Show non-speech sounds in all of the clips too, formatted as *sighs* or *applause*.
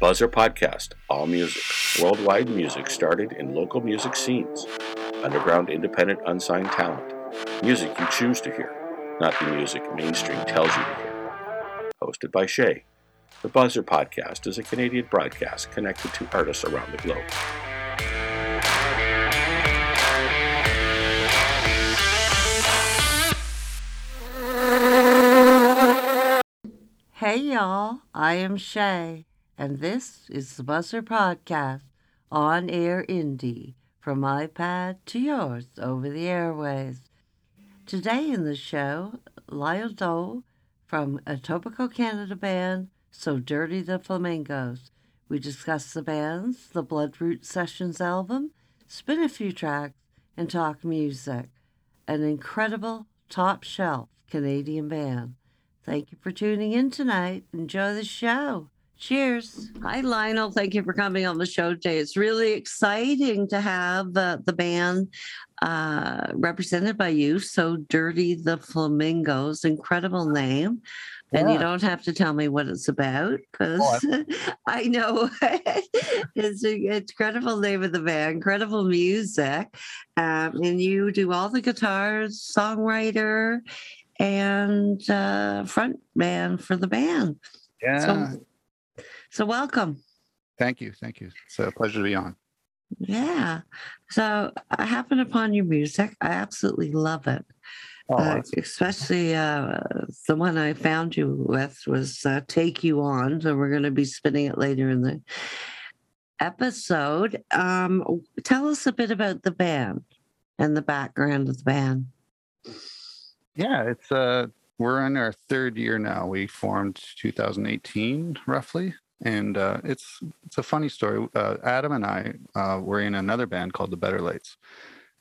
Buzzr Podcast, all music, worldwide music started in local music scenes, underground independent unsigned talent, music you choose to hear, not the music mainstream tells you to hear. Hosted by Shay, the Buzzr Podcast is a Canadian broadcast connected to artists around the globe. Hey y'all, I am Shay, and this is the Buzzr Podcast on air indie from iPad to yours over the airways. Today in the show, Lionel Doe from a Etobicoke Canada band So Dirty the Flamingos. We discuss the band's The Bloodroot Sessions album, spin a few tracks, and talk music. An incredible, top shelf Canadian band. Thank you for tuning in tonight. Enjoy the show. Cheers. Hi, Lionel. Thank you for coming on the show today. It's really exciting to have uh, the band uh, represented by you. So Dirty the Flamingos. Incredible name. And you don't have to tell me what it's about because Oh, I *laughs* know *laughs* it's an incredible name of the band, incredible music. Um, and you do all the guitars, songwriter, and uh, front man for the band. Yeah. So, so welcome. thank you. Thank you. It's a pleasure to be on. Yeah. So I happened upon your music. I absolutely love it. Oh, Uh, especially uh, the one I found you with was uh, "Take You On," so we're going to be spinning it later in the episode. Um, tell us a bit about the band and the background of the band. yeah, it's uh we're in our third year now. We formed 2018 roughly. And uh, it's it's a funny story. Uh, Adam and I uh, were in another band called the Better Lights,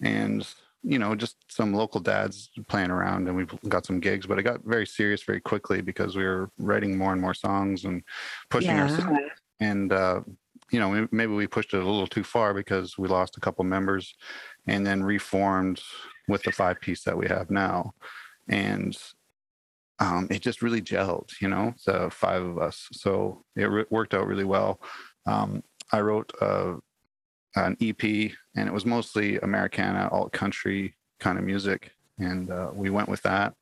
and you know just some local dads playing around, and we've got some gigs. But it got very serious very quickly because we were writing more and more songs and pushing Yeah. ourselves. And uh, you know maybe we pushed it a little too far because we lost a couple members, and then reformed with the five piece that we have now, and um, it just really gelled, you know, the five of us. So it re- worked out really well. Um, I wrote uh, an EP, and it was mostly Americana, alt country kind of music, and uh, we went with that.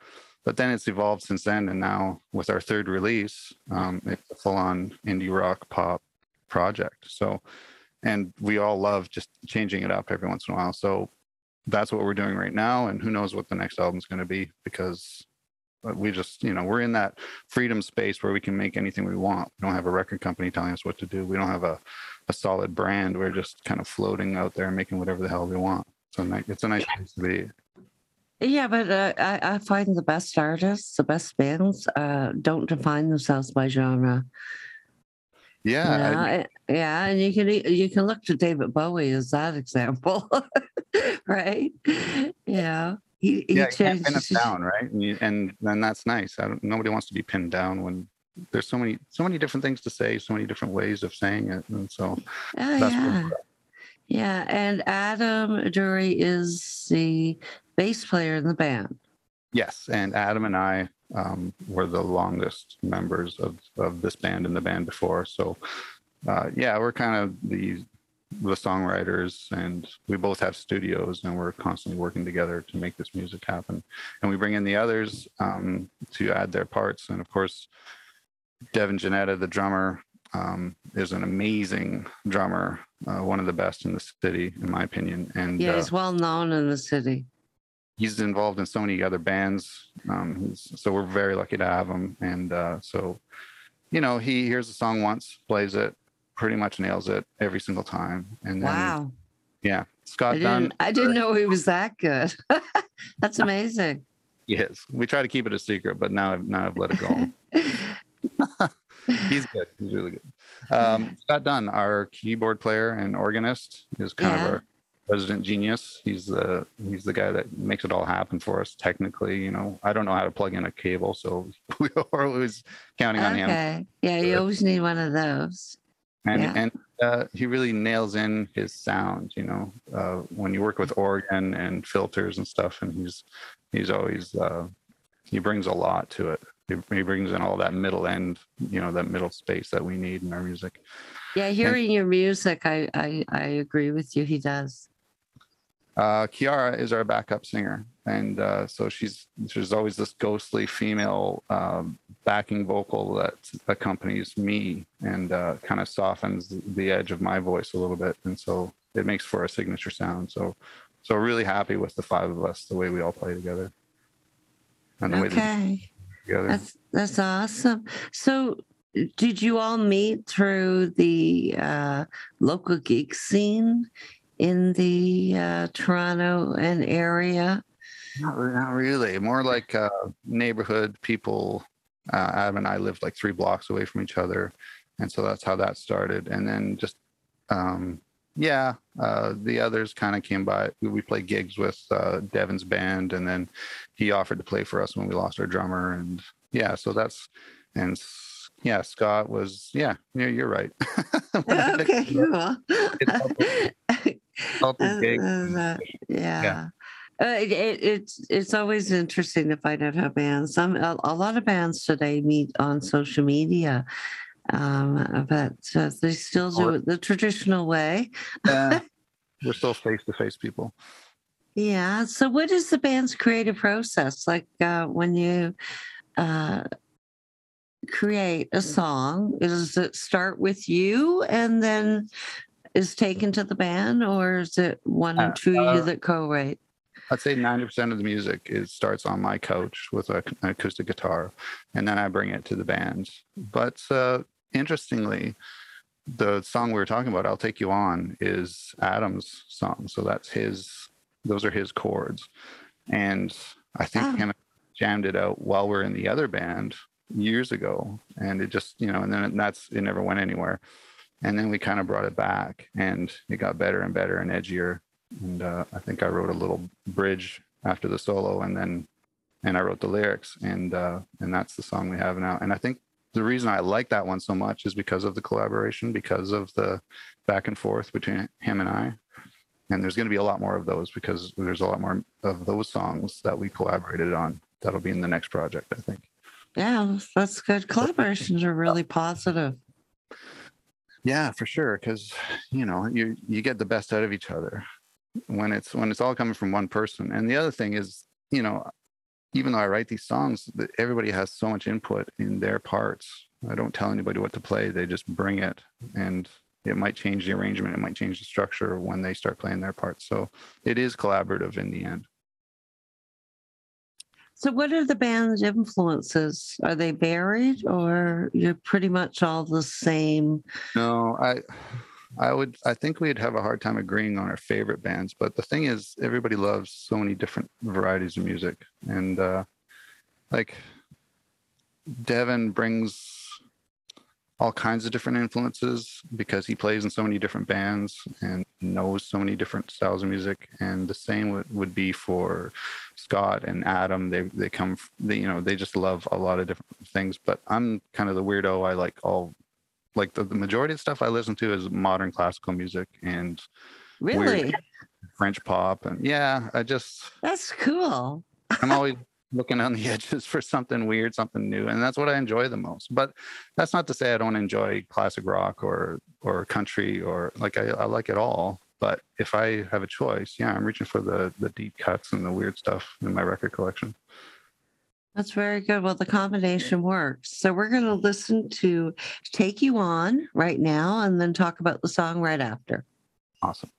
But then it's evolved since then, and now with our third release, um, it's a full-on indie rock pop project. So, and we all love just changing it up every once in a while. So that's what we're doing right now, and who knows what the next album's going to be because we just you know we're in that freedom space where we can make anything we want. We don't have a record company telling us what to do. We don't have a, a solid brand. We're just kind of floating out there making whatever the hell we want. So it's a nice place to be. Yeah, but uh, I, I find the best artists, the best bands, uh, don't define themselves by genre. yeah I- yeah, yeah, and you can you can look to David Bowie as that example, *laughs* right? Yeah, he, he yeah can't pin us down right and, you, and then that's nice I don't, nobody wants to be pinned down when there's so many so many different things to say so many different ways of saying it and so Oh, yeah, yeah, and Adam Drury is the bass player in the band. Yes, and Adam and I um, were the longest members of, of this band and the band before. So, uh, yeah, we're kind of the the songwriters, and we both have studios, and we're constantly working together to make this music happen. And we bring in the others um, to add their parts, and of course, Devin Jannetta, the drummer, um, is an amazing drummer, uh, one of the best in the city, in my opinion. And Yeah, uh, he's well known in the city. he's involved in so many other bands. Um, he's, so we're very lucky to have him. And uh, so, you know, he hears a song once, plays it, pretty much nails it every single time. And then, Wow, yeah, I Scott Dunn. didn't I didn't know he was that good. *laughs* That's amazing. Yes, we try to keep it a secret, but now I've now I've let it go. *laughs* he's good. He's really good. Um, Scott Dunn, our keyboard player and organist, is kind Yeah. of our resident genius. He's the he's the guy that makes it all happen for us. Technically, you know, I don't know how to plug in a cable, so *laughs* we are always counting on him. Okay, yeah, you always need one of those. And Yeah. and uh, he really nails in his sound. You know, uh, when you work with organ and filters and stuff, and he's he's always uh, he brings a lot to it. he brings in all that middle end, you know, that middle space that we need in our music. Yeah, hearing your music, I, I I agree with you. He does. Uh, Ciara is our backup singer, and uh, so she's there's always this ghostly female um, backing vocal that accompanies me and uh, kind of softens the edge of my voice a little bit, and so it makes for a signature sound. So, so really happy with the five of us, the way we all play together, and the okay. way together. That's that's awesome. So, did you all meet through the uh, local geek scene in the uh, Toronto and area? Not, not really. More like uh, neighborhood people. Uh, Adam and I lived like three blocks away from each other, and so that's how that started. And then just um, yeah, uh, the others kind of came by. We played gigs with uh, Devin's band, and then he offered to play for us when we lost our drummer. And yeah, so that's and yeah, Scott was yeah, yeah, you're right. *laughs* okay, *laughs* cool. *laughs* uh, yeah. yeah. Uh, it, it, it's it's always interesting to find out how bands some a, a lot of bands today meet on social media. Um, but uh, they still do it the traditional way. yeah. *laughs* We're still face to face people. Yeah so what is the band's creative process? Like uh, when you uh, create a song does it start with you and then is taken to the band, or is it one or uh, two uh, you that co-write? I'd say 90% of the music is starts on my couch with a, an acoustic guitar, and then I bring it to the band. But uh, interestingly, the song we were talking about, "I'll Take You On," is Adam's song. So that's his; those are his chords, and I think oh. him jammed it out while we're in the other band years ago, and it just you know, and then that's it never went anywhere and then we kind of brought it back and it got better and better and edgier and uh, i think i wrote a little bridge after the solo and then and i wrote the lyrics and uh, and that's the song we have now. And i think the reason i like that one so much is because of the collaboration because of the back and forth between him and i. And there's going to be a lot more of those because there's a lot more of those songs that we collaborated on that'll be in the next project i think. Yeah that's good. Collaborations are really positive. Yeah, for sure. Because you know, you you get the best out of each other when it's when it's all coming from one person. And the other thing is, you know, even though I write these songs, everybody has so much input in their parts. I don't tell anybody what to play; they just bring it, and it might change the arrangement, it might change the structure when they start playing their parts. So it is collaborative in the end. So, what are the band's influences? Are they varied, or you're pretty much all the same? No, I, I would. I think we'd have a hard time agreeing on our favorite bands. But the thing is, everybody loves so many different varieties of music, and uh, like Devin brings all kinds of different influences because he plays in so many different bands and knows so many different styles of music. And the same would, would be for Scott and Adam. They they come, they, you know, they just love a lot of different things. But I'm kind of the weirdo. I like all, like the, the majority of stuff I listen to is modern classical music and really French pop. And yeah, I just that's cool. I'm always *laughs* looking on the edges for something weird, something new, and that's what I enjoy the most. But that's not to say I don't enjoy classic rock or or country or like I, I like it all. But if I have a choice, yeah, I'm reaching for the the deep cuts and the weird stuff in my record collection. That's very good. Well, the combination works. So we're going to listen to Take You On right now and then talk about the song right after. Awesome.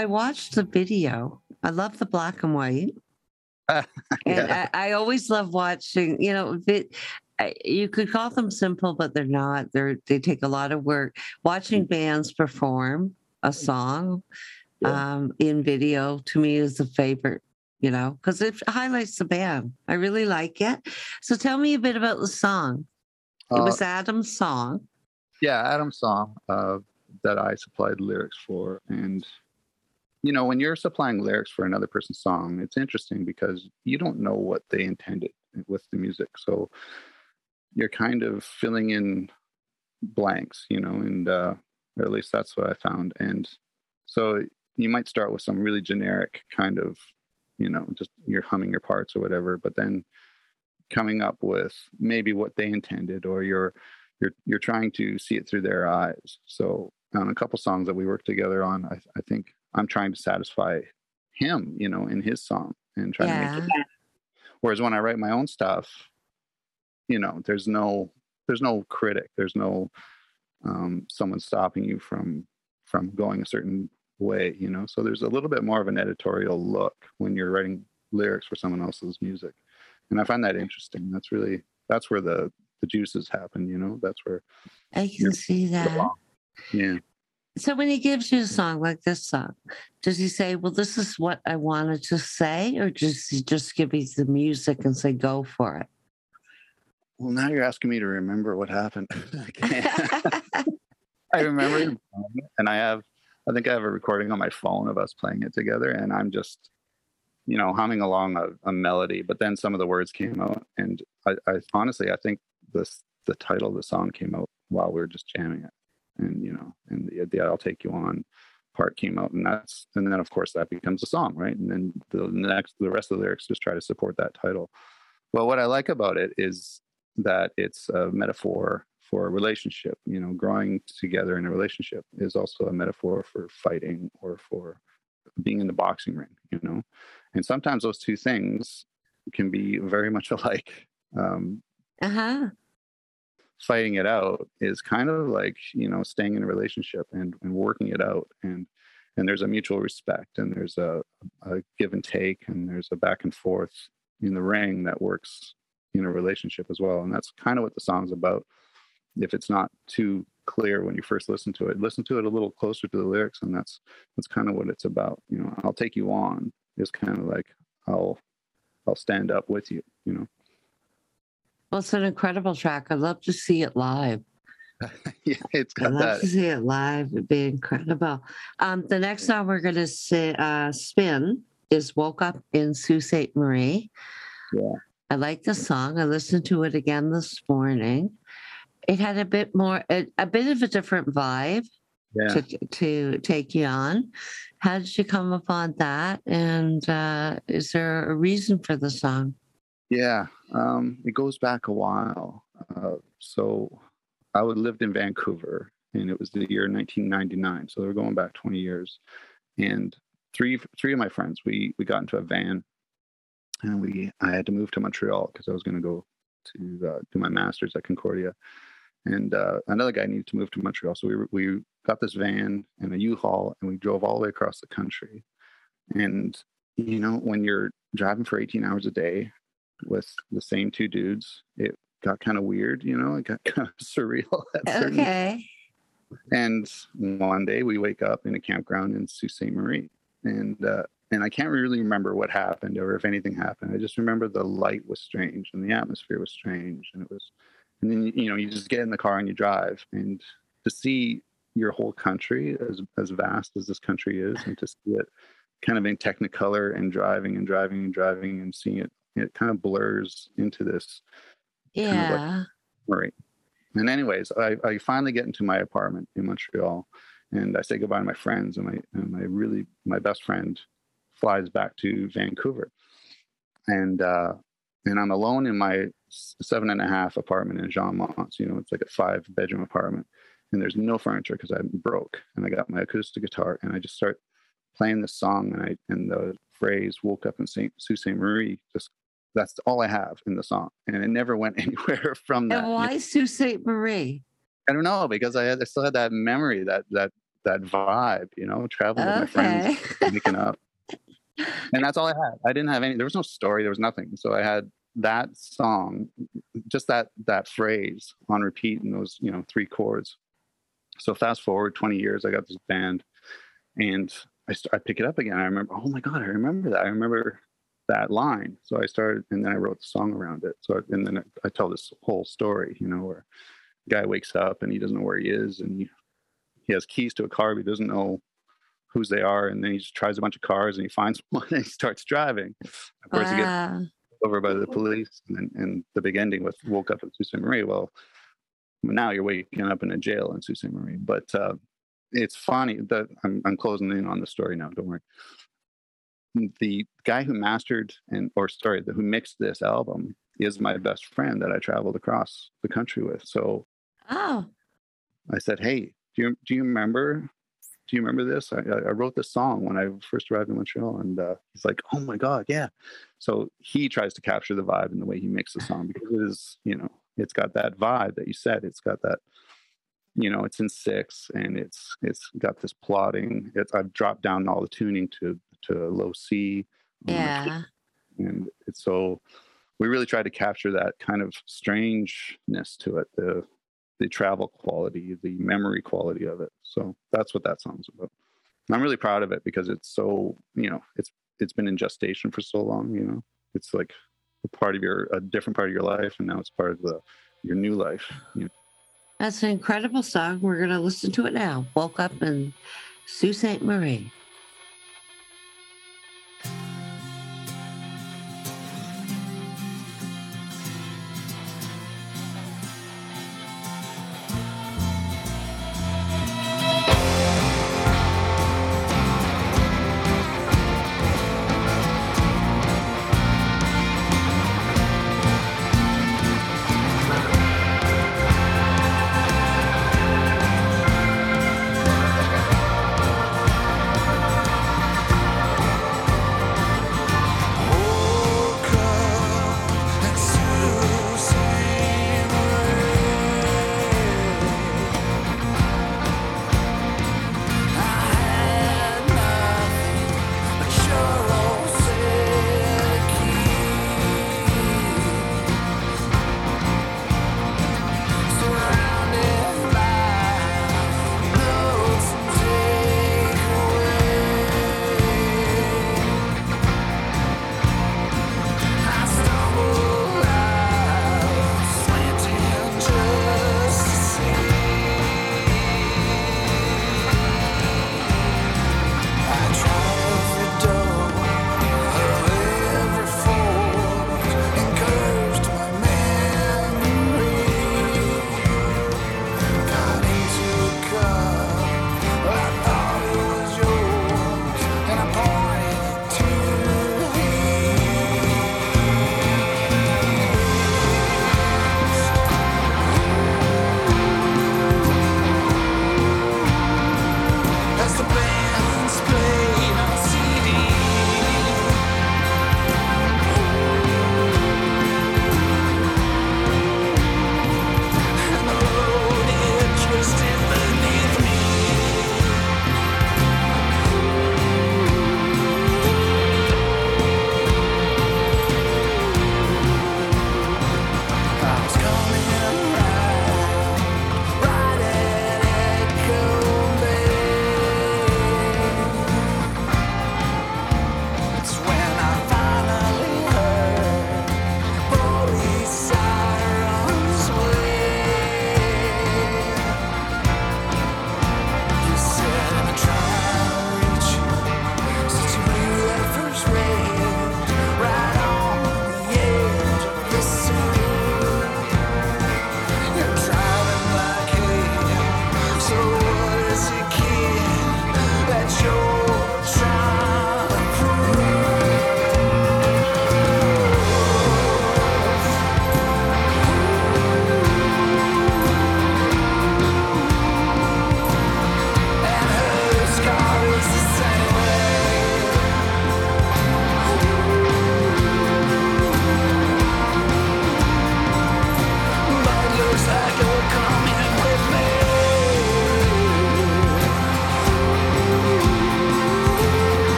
I watched the video. I love the black and white. *laughs* and Yeah. I, I always love watching, you know, vi- I- you could call them simple, but they're not. They're they take a lot of work. Watching bands perform a song Yeah. um, in video to me is a favorite, you know, because it highlights the band. I really like it. So tell me a bit about the song. It Uh, was Adam's song. yeah, Adam's song uh, that I supplied lyrics for, and you know, when you're supplying lyrics for another person's song, it's interesting because you don't know what they intended with the music, so you're kind of filling in blanks, you know, and uh, or at least that's what I found, and so you might start with some really generic kind of, you know, just you're humming your parts or whatever, but then coming up with maybe what they intended or you're you're you're trying to see it through their eyes. So on a couple songs that we worked together on i, I think i'm trying to satisfy him you know in his song and trying to make it whereas when i write my own stuff you know there's no there's no critic. There's no um, someone stopping you from from going a certain way you know? So there's a little bit more of an editorial look when you're writing lyrics for someone else's music. And i find that interesting. That's really that's where the the juices happen you know? That's where I can see that. yeah So when he gives you a song like this song, does he say, "Well, this is what I wanted to say," or does he just give you the music and say, "Go for it"? well now you're asking me to remember what happened *laughs* I *laughs* I remember, and I have, I think I have a recording on my phone of us playing it together, and I'm just, you know, humming along a, a melody. But then some of the words came out, and I, I honestly, I think this the title of the song came out while we were just jamming it, and you know, and the, the "I'll Take You On" part came out, and that's, and then of course that becomes a song, right? And then the next, the rest of the lyrics just try to support that title. But what I like about it is that it's a metaphor for a relationship. You know, growing together in a relationship is also a metaphor for fighting or for being in the boxing ring, you know. And sometimes those two things can be very much *laughs* alike. Um, Uh-huh. Fighting it out is kind of like you know staying in a relationship and, and working it out. And and there's a mutual respect and there's a, a give and take and there's a back and forth in the ring that works in a relationship as well. And that's kind of what the song's about. If it's not too clear when you first listen to it listen to it a little closer to the lyrics and that's that's kind of what it's about. You know i'll take you on is kind of like i'll i'll stand up with you you know Well, it's an incredible track. I'd love to see it live. *laughs* yeah it's I'd love that to see it live. It'd be incredible. Um, the next song we're going to uh, spin is Woke Up in Sault Ste. Marie. Yeah. I like the song. I listened to it again this morning. It had a bit more, a, a bit of a different vibe yeah to, to take you on. How did you come upon that? And uh, is there a reason for the song? Yeah, um, it goes back a while. Uh, so I would lived in Vancouver, and it was the year 1999. So we're going back 20 years, and three three of my friends we we got into a van, and we I had to move to Montreal because I was going to go to uh, do my master's at Concordia, and uh, another guy needed to move to Montreal. So we we got this van and a U-Haul, and we drove all the way across the country. And you know, when you're driving for 18 hours a day with the same two dudes, it got kind of weird, you know, it got *laughs* kind of surreal. Okay. And one day we wake up in a campground in Sault Ste. Marie. And uh, and I can't really remember what happened or if anything happened. I just remember the light was strange and the atmosphere was strange. And it was and then you know, you just get in the car and you drive and to see your whole country as as vast as this country is and to see it kind of in technicolor and driving and driving and driving and seeing it it kind of blurs into this of like- Yeah. Right. And anyways, I, I finally get into my apartment in Montreal and I say goodbye to my friends and my and my really my best friend flies back to Vancouver. And uh and I'm alone in my seven and a half apartment in Jean Mont. You know, it's like a five bedroom apartment. And there's no furniture because I'm broke. And I got my acoustic guitar and I just start playing this song and I and the phrase woke up in Saint Sault Ste. Marie just that's all I have in the song. And it never went *laughs* anywhere from that. And why Sault Ste. Marie? I don't know because I had I still had that memory, that that that vibe, you know, traveling with my friends, Okay. *laughs* waking up, and that's all I had. I didn't have any. There was no story. There was nothing. So I had that song, just that that phrase on repeat in those you know three chords. So fast forward twenty years, I got this band, and I st- I pick it up again. I remember, oh my god, I remember that. I remember that line. So I started, and then I wrote the song around it. So and then I tell this whole story, you know, where guy wakes up and he doesn't know where he is and he, he has keys to a car but he doesn't know whose they are and then he just tries a bunch of cars and he finds *laughs* one and he starts driving of course he gets over by the police and then and the big ending with woke up in Sault Ste. Marie well now you're waking up in a jail in Sault Ste. Marie but uh, it's funny that I'm, I'm closing in on the story now don't worry the guy who mastered and or sorry the, who mixed this album is my best friend that I traveled across the country with so Oh, I said, "Hey, do you do you remember? Do you remember this? I, I wrote this song when I first arrived in Montreal." And uh, he's like, "Oh my god, yeah!" So he tries to capture the vibe in the way he makes the song because it is, you know, it's got that vibe that you said. It's got that, you know, it's in six and it's it's got this plotting. It's I've dropped down all the tuning to to low C. yeah. and it's so we really tried to capture that kind of strangeness to it the the travel quality the memory quality of it so that's what that song's about and i'm really proud of it because it's so you know it's it's been in gestation for so long you know it's like a part of your a different part of your life and now it's part of the your new life you know? That's an incredible song. We're going to listen to it now. Woke up in Sault Ste. Marie.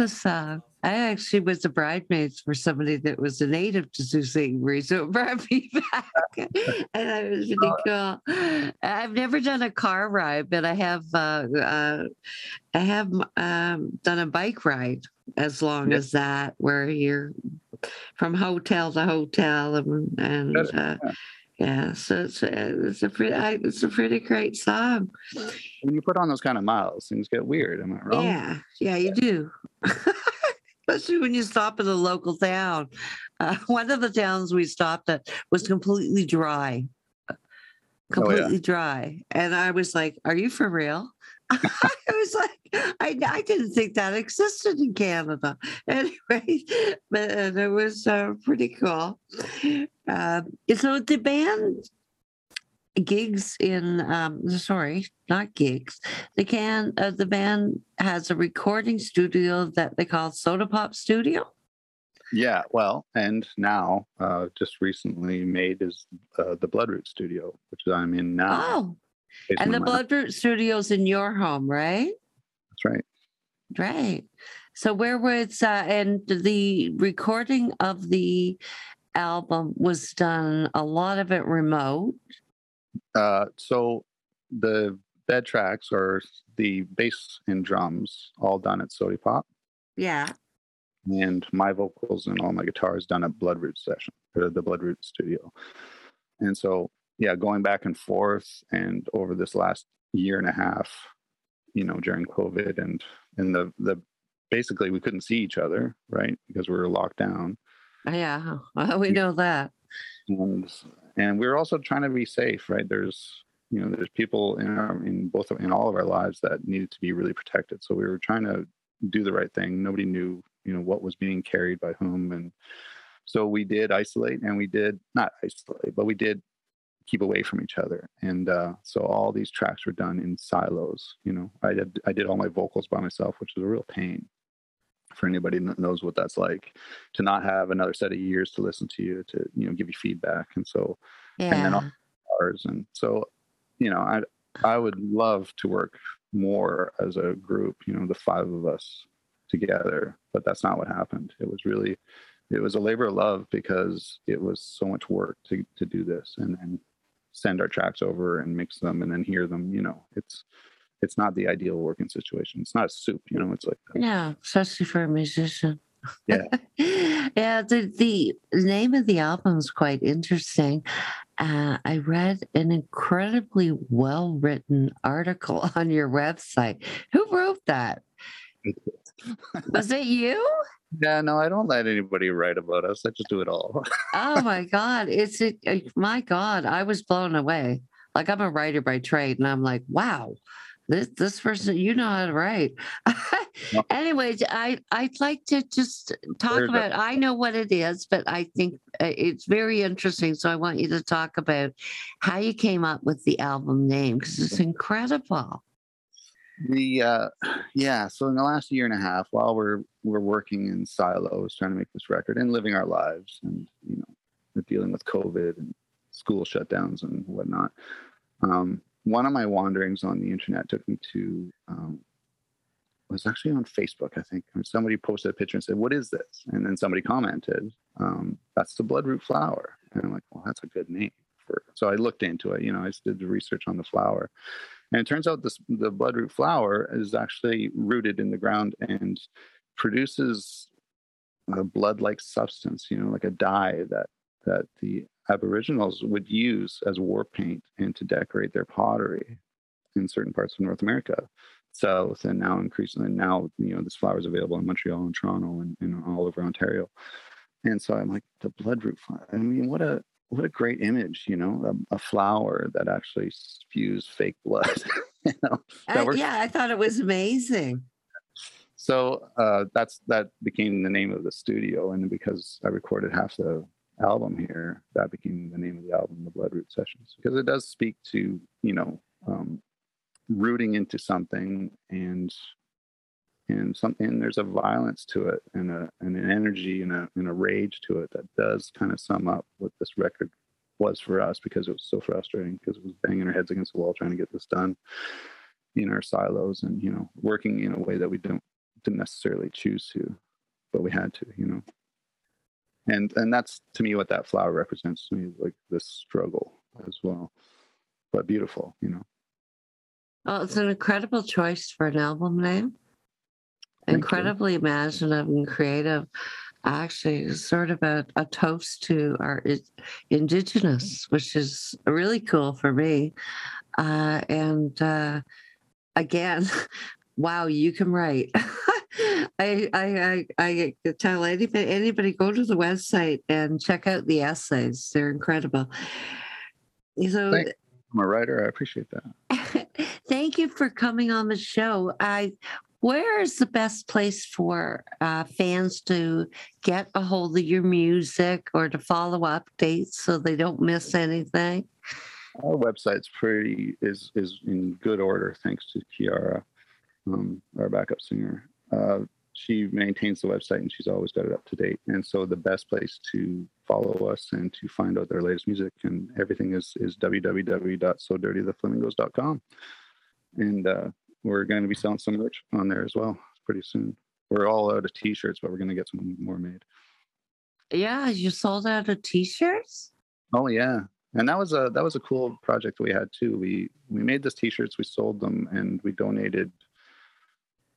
I love this song. I actually was a bridesmaid for somebody that was a native to Sault Ste. Marie, so it brought me *laughs* back. and I was *laughs* really cool. I've never done a car ride, but I have uh, uh, I have um, done a bike ride as long Yeah. as that, where you're from hotel to hotel and and uh, Yeah. yeah. So it's a, it's a pretty I- it's a pretty great song. When you put on those kind of miles, things get weird. Am I wrong? Yeah, yeah, you do. *laughs* Especially when you stop in a local town. Uh, *laughs* one of the towns we stopped at was completely dry, completely dry, and I was like, "Are you for real?" *laughs* I was like, I, I didn't think that existed in Canada. *laughs* Anyway, but uh, it was uh, pretty cool. Um, so the band gigs in um sorry not gigs the can uh, the band has a recording studio that they call soda pop studio Yeah, well, and now uh, just recently made is uh, the Bloodroot Studio, which I'm in now. oh based and the bloodroot studios in your home right? That's right. right. So where was uh and the recording of the album was done a lot of it remote? Uh, so the bed tracks are the bass and drums all done at Sody Pop, yeah. And my vocals and all my guitars done at Bloodroot Session, or the Bloodroot Studio. And so, yeah, going back and forth, and over this last year and a half, you know, during COVID and and the the basically we couldn't see each other, right, because we were locked down. yeah *laughs* we know that. And and we're also trying to be safe right? There's you know there's people in our in both of- in all of our lives that needed to be really protected. So we were trying to do the right thing. Nobody knew you know what was being carried by whom. And so we did isolate and we did not isolate but we did keep away from each other. And uh, so all these tracks were done in silos you know? I did i did all my vocals by myself which was a real pain for anybody that knows what that's like to not have another set of ears to listen to you to you know give you feedback. And so then yeah. I'll- ours. And so you know i i would love to work more as a group you know the five of us together but that's not what happened. It was really it was a labor of love because it was so much work to to do this. And then send our tracks over and mix them and then hear them you know it's it's not the ideal working situation it's not a soup you know it's like Yeah, especially for a musician. Yeah. *laughs* yeah, the, the name of the album is quite interesting. Uh, I read an incredibly well written article *laughs* on your website. Who wrote that? Was it you? *laughs* yeah no i don't let anybody write about us i just do it all *laughs* Oh my God. It's a, uh, my God. I was blown away. Like I'm a writer by trade, and I'm like, wow, this this person, you know how to write. *laughs* Anyways, I I'd like to just talk There's a- about. I know what it is, but I think uh, it's very interesting. So I want you to talk about how you came up with the album name because it's incredible. The uh *sighs* yeah so in the last year and a half while we're we're working in silos trying to make this record and living our lives and you know dealing with covid and school shutdowns and whatnot um one of my wanderings on the internet took me to um it was actually on facebook i think somebody posted a picture and said what is this? And then somebody commented um that's the bloodroot flower. And i'm like well that's a good name for so i looked into it you know i just did the research on the flower and it turns out this the bloodroot flower is actually rooted in the ground and produces a blood-like substance, you know, like a dye that that the Aboriginals would use as war paint and to decorate their pottery in certain parts of North America, South, and now increasingly now, you know, this flower is available in Montreal and Toronto and, and all over Ontario. And so I'm like, the bloodroot flower. I mean, what a what a great image, you know, a, a flower that actually spews fake blood. *laughs* you know, that Uh, yeah, I thought it was amazing. So uh, that's that became the name of the studio, and because I recorded half the album here, that became the name of the album, the Bloodroot Sessions, because it does speak to you know um, rooting into something and and something there's a violence to it and a and an energy and a and a rage to it that does kind of sum up what this record was for us because it was so frustrating because it was banging our heads against the wall trying to get this done in our silos and you know working in a way that we don't didn't necessarily choose to, but we had to, you know. And and that's to me what that flower represents to me, like this struggle as well, but beautiful, you know. Oh, it's an incredible choice for an album name. Incredibly imaginative and creative. Actually, sort of a, a toast to our indigenous, which is really cool for me. Uh, and uh, again, *laughs* wow, you can write. *laughs* I, I I I tell anybody anybody go to the website and check out the essays. They're incredible. So Thank- I'm a writer. I appreciate that. *laughs* Thank you for coming on the show. I where is the best place for uh, fans to get a hold of your music or to follow updates so they don't miss anything? Our website's pretty is is in good order thanks to Ciara, um, our backup singer. Uh, she maintains the website and she's always got it up to date. And so the best place to follow us and to find out their latest music and everything is is www.sodirtytheflamingos.com. And uh, we're going to be selling some merch on there as well pretty soon. We're all out of t-shirts, but we're going to get some more made. Yeah, you sold out of t-shirts? Oh yeah, and that was a that was a cool project we had too. We we made these T-shirts, we sold them, and we donated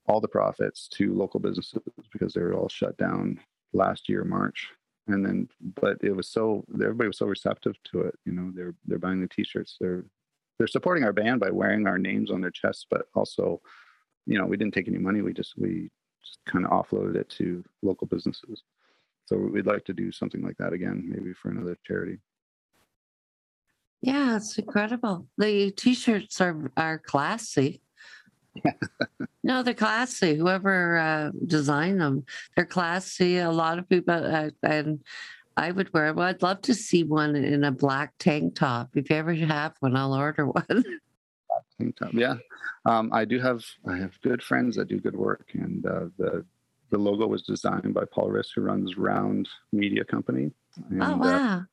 all the profits to local businesses because they were all shut down last year March. And then, but it was so everybody was so receptive to it. You know, they're they're buying the T-shirts. They're they're supporting our band by wearing our names on their chests, but also, you know, we didn't take any money. We just we just kind of offloaded it to local businesses. So we'd like to do something like that again, maybe for another charity. Yeah, it's incredible. The t-shirts are are classy. *laughs* no, they're classy. Whoever uh, designed them, they're classy. A lot of people, uh, and I would wear. Well, I'd love to see one in a black tank top. If you ever have one, I'll order *laughs* one. Tank top. Yeah, um, I do have I have good friends that do good work, and uh, the the logo was designed by Paul Riss, who runs Round Media Company. And, oh uh, wow!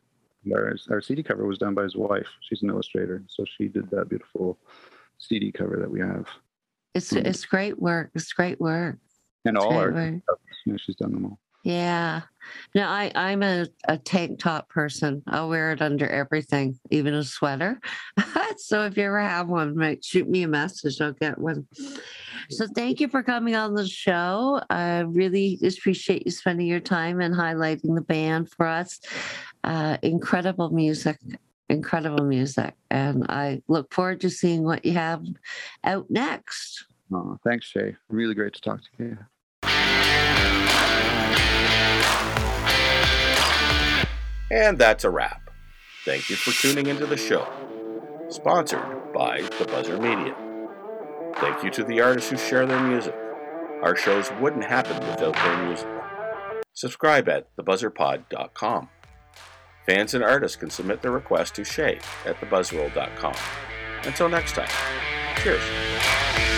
our, our CD cover was done by his wife. She's an illustrator, so she did that beautiful CD cover that we have, It's mm. it's great work. It's great work. and It's all our work. you know, she's done them all. Yeah. No, I, I'm a, a tank top person. I'll wear it under everything, even a sweater. *laughs* so if you ever have one, mate, shoot me a message. I'll get one. So thank you for coming on the show. I really appreciate you spending your time and highlighting the band for us. Uh, incredible music. Incredible music. And I look forward to seeing what you have out next. Oh, thanks, Shay. Really great to talk to you. And that's a wrap. Thank you for tuning into the show. Sponsored by The Buzzr Media. Thank you to the artists who share their music. Our shows wouldn't happen without their music. Subscribe at thebuzzrpod.com. Fans and artists can submit their requests to Shay at thebuzzroll.com. Until next time, cheers.